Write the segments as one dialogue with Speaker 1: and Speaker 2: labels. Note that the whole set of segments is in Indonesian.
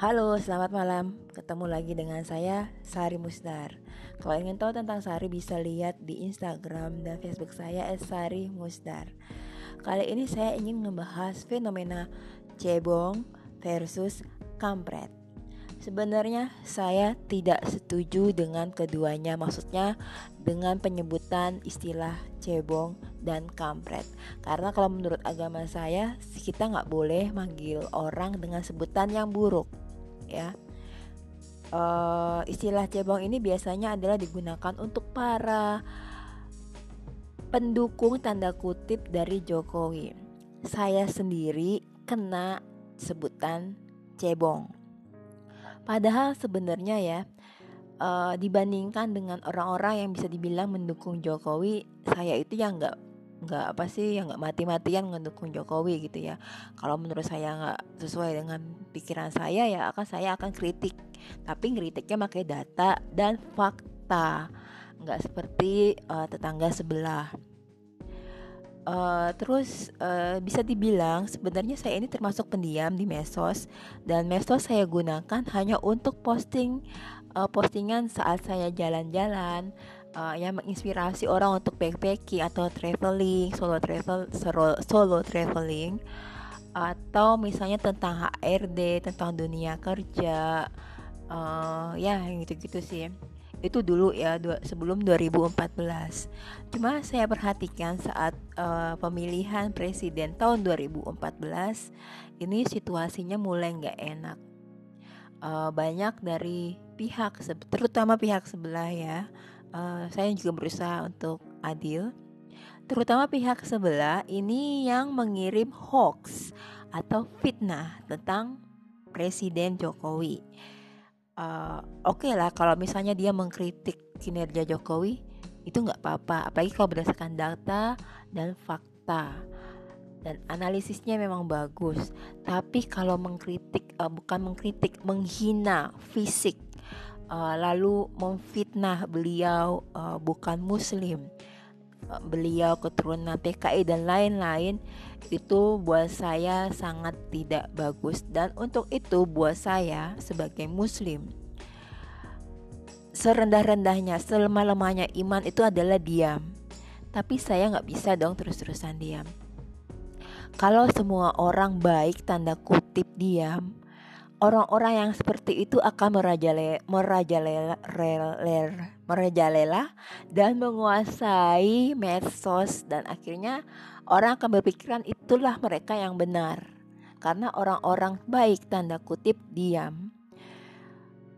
Speaker 1: Halo, selamat malam. Ketemu lagi dengan saya, Sari Musdar. Kalau ingin tahu tentang Sari bisa lihat di Instagram dan Facebook saya @sari musdar. Kali ini saya ingin membahas fenomena cebong versus kampret. Sebenarnya saya tidak setuju dengan keduanya Maksudnya dengan penyebutan istilah cebong dan kampret Karena kalau menurut agama saya kita nggak boleh manggil orang dengan sebutan yang buruk ya. Uh, Istilah cebong ini biasanya adalah digunakan untuk para pendukung tanda kutip dari Jokowi. Saya sendiri kena sebutan cebong. Padahal sebenarnya ya uh, dibandingkan dengan orang-orang yang bisa dibilang mendukung Jokowi, saya itu yang nggak nggak apa sih yang nggak mati-matian mendukung Jokowi gitu ya. Kalau menurut saya nggak sesuai dengan pikiran saya ya akan saya akan kritik. Tapi kritiknya pakai data dan fakta, nggak seperti uh, tetangga sebelah. Uh, terus uh, bisa dibilang sebenarnya saya ini termasuk pendiam di medsos dan medsos saya gunakan hanya untuk posting uh, postingan saat saya jalan-jalan uh, yang menginspirasi orang untuk backpacking atau traveling solo travel solo, solo traveling atau misalnya tentang HRD tentang dunia kerja uh, ya gitu-gitu sih. Itu dulu ya sebelum 2014 cuma saya perhatikan saat uh, pemilihan presiden tahun 2014 ini situasinya mulai nggak enak. Uh, banyak dari pihak terutama pihak sebelah ya uh, saya juga berusaha untuk adil. Terutama pihak sebelah ini yang mengirim hoax atau fitnah tentang Presiden Jokowi. Uh, oke okay lah kalau misalnya dia mengkritik kinerja Jokowi itu nggak apa-apa. Apalagi kalau berdasarkan data dan fakta. Dan analisisnya memang bagus. Tapi kalau mengkritik uh, bukan mengkritik menghina fisik uh, lalu memfitnah beliau uh, bukan muslim. Beliau keturunan TKI dan lain-lain itu buat saya sangat tidak bagus. Dan untuk itu buat saya sebagai muslim serendah-rendahnya selemah-lemahnya iman itu adalah diam. Tapi saya nggak bisa dong terus-terusan diam. Kalau semua orang baik tanda kutip diam orang-orang yang seperti itu akan merajalela, merajalela, merajalela dan menguasai medsos dan akhirnya orang akan berpikiran itulah mereka yang benar. Karena orang-orang baik tanda kutip diam.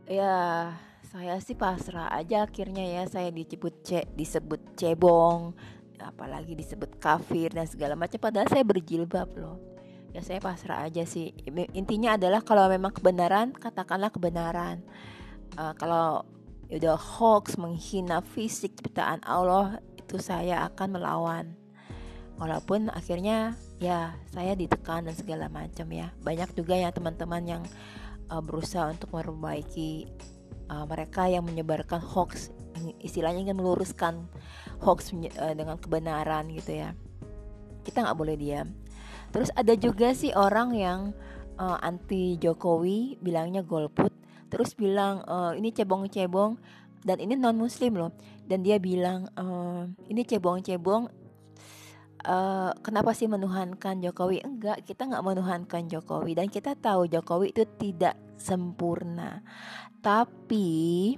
Speaker 1: Ya saya sih pasrah aja akhirnya ya saya disebut ce disebut cebong apalagi disebut kafir dan segala macam padahal saya berjilbab loh ya saya pasrah aja sih. Intinya adalah kalau memang kebenaran katakanlah kebenaran. Uh, kalau udah hoax menghina fisik ciptaan Allah itu saya akan melawan. Walaupun akhirnya ya saya ditekan dan segala macam ya. Banyak juga ya teman-teman yang uh, berusaha untuk memperbaiki uh, mereka yang menyebarkan hoax istilahnya ingin meluruskan hoax uh, dengan kebenaran gitu ya. Kita nggak boleh diam Terus ada juga sih orang yang uh, anti Jokowi bilangnya golput, terus bilang uh, ini cebong-cebong dan ini non muslim loh. Dan dia bilang uh, ini cebong-cebong uh, kenapa sih menuhankan Jokowi? Enggak, kita nggak menuhankan Jokowi dan kita tahu Jokowi itu tidak sempurna. Tapi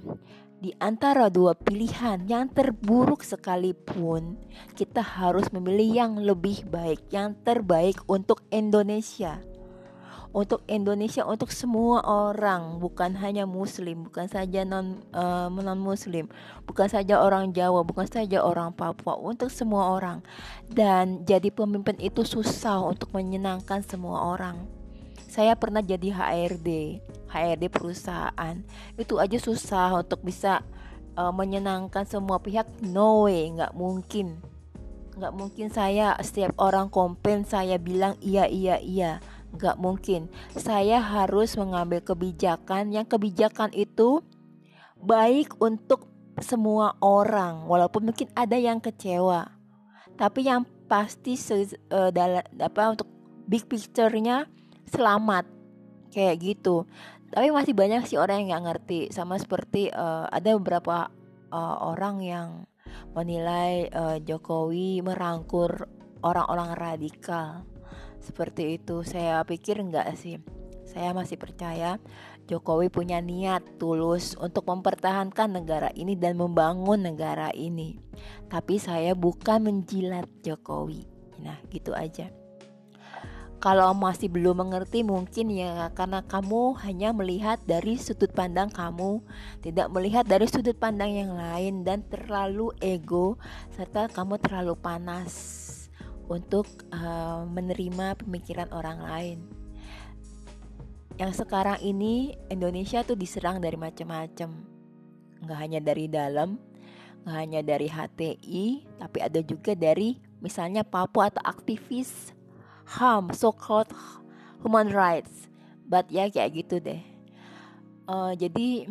Speaker 1: di antara dua pilihan yang terburuk sekalipun, kita harus memilih yang lebih baik, yang terbaik untuk Indonesia. Untuk Indonesia, untuk semua orang, bukan hanya Muslim, bukan saja non uh, non Muslim, bukan saja orang Jawa, bukan saja orang Papua, untuk semua orang. Dan jadi pemimpin itu susah untuk menyenangkan semua orang saya pernah jadi HRD HRD perusahaan. Itu aja susah untuk bisa uh, menyenangkan semua pihak. No way nggak mungkin. Nggak mungkin saya setiap orang komplain saya bilang iya iya iya. Nggak mungkin. Saya harus mengambil kebijakan yang kebijakan itu baik untuk semua orang walaupun mungkin ada yang kecewa. Tapi yang pasti uh, dalam apa untuk big picture-nya selamat kayak gitu tapi masih banyak sih orang yang nggak ngerti sama seperti uh, ada beberapa uh, orang yang menilai uh, Jokowi merangkur orang-orang radikal seperti itu saya pikir enggak sih saya masih percaya Jokowi punya niat tulus untuk mempertahankan negara ini dan membangun negara ini. Tapi saya bukan menjilat Jokowi. Nah, gitu aja. Kalau masih belum mengerti mungkin ya karena kamu hanya melihat dari sudut pandang kamu, tidak melihat dari sudut pandang yang lain dan terlalu ego serta kamu terlalu panas untuk uh, menerima pemikiran orang lain. Yang sekarang ini Indonesia tuh diserang dari macam-macam. Nggak hanya dari dalam nggak hanya dari HTI tapi ada juga dari misalnya Papua atau aktivis HAM so called human rights but ya kayak gitu deh uh, jadi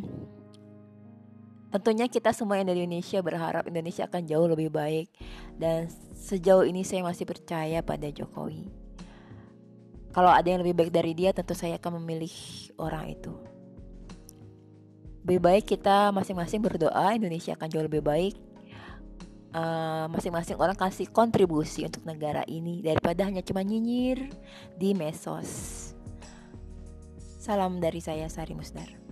Speaker 1: tentunya kita semua yang dari Indonesia berharap Indonesia akan jauh lebih baik dan sejauh ini saya masih percaya pada Jokowi kalau ada yang lebih baik dari dia, tentu saya akan memilih orang itu. Lebih baik kita masing-masing berdoa Indonesia akan jauh lebih baik. Eh, masing-masing uh, orang kasih kontribusi untuk negara ini daripada hanya cuma nyinyir di mesos. Salam dari saya Sari Musdar.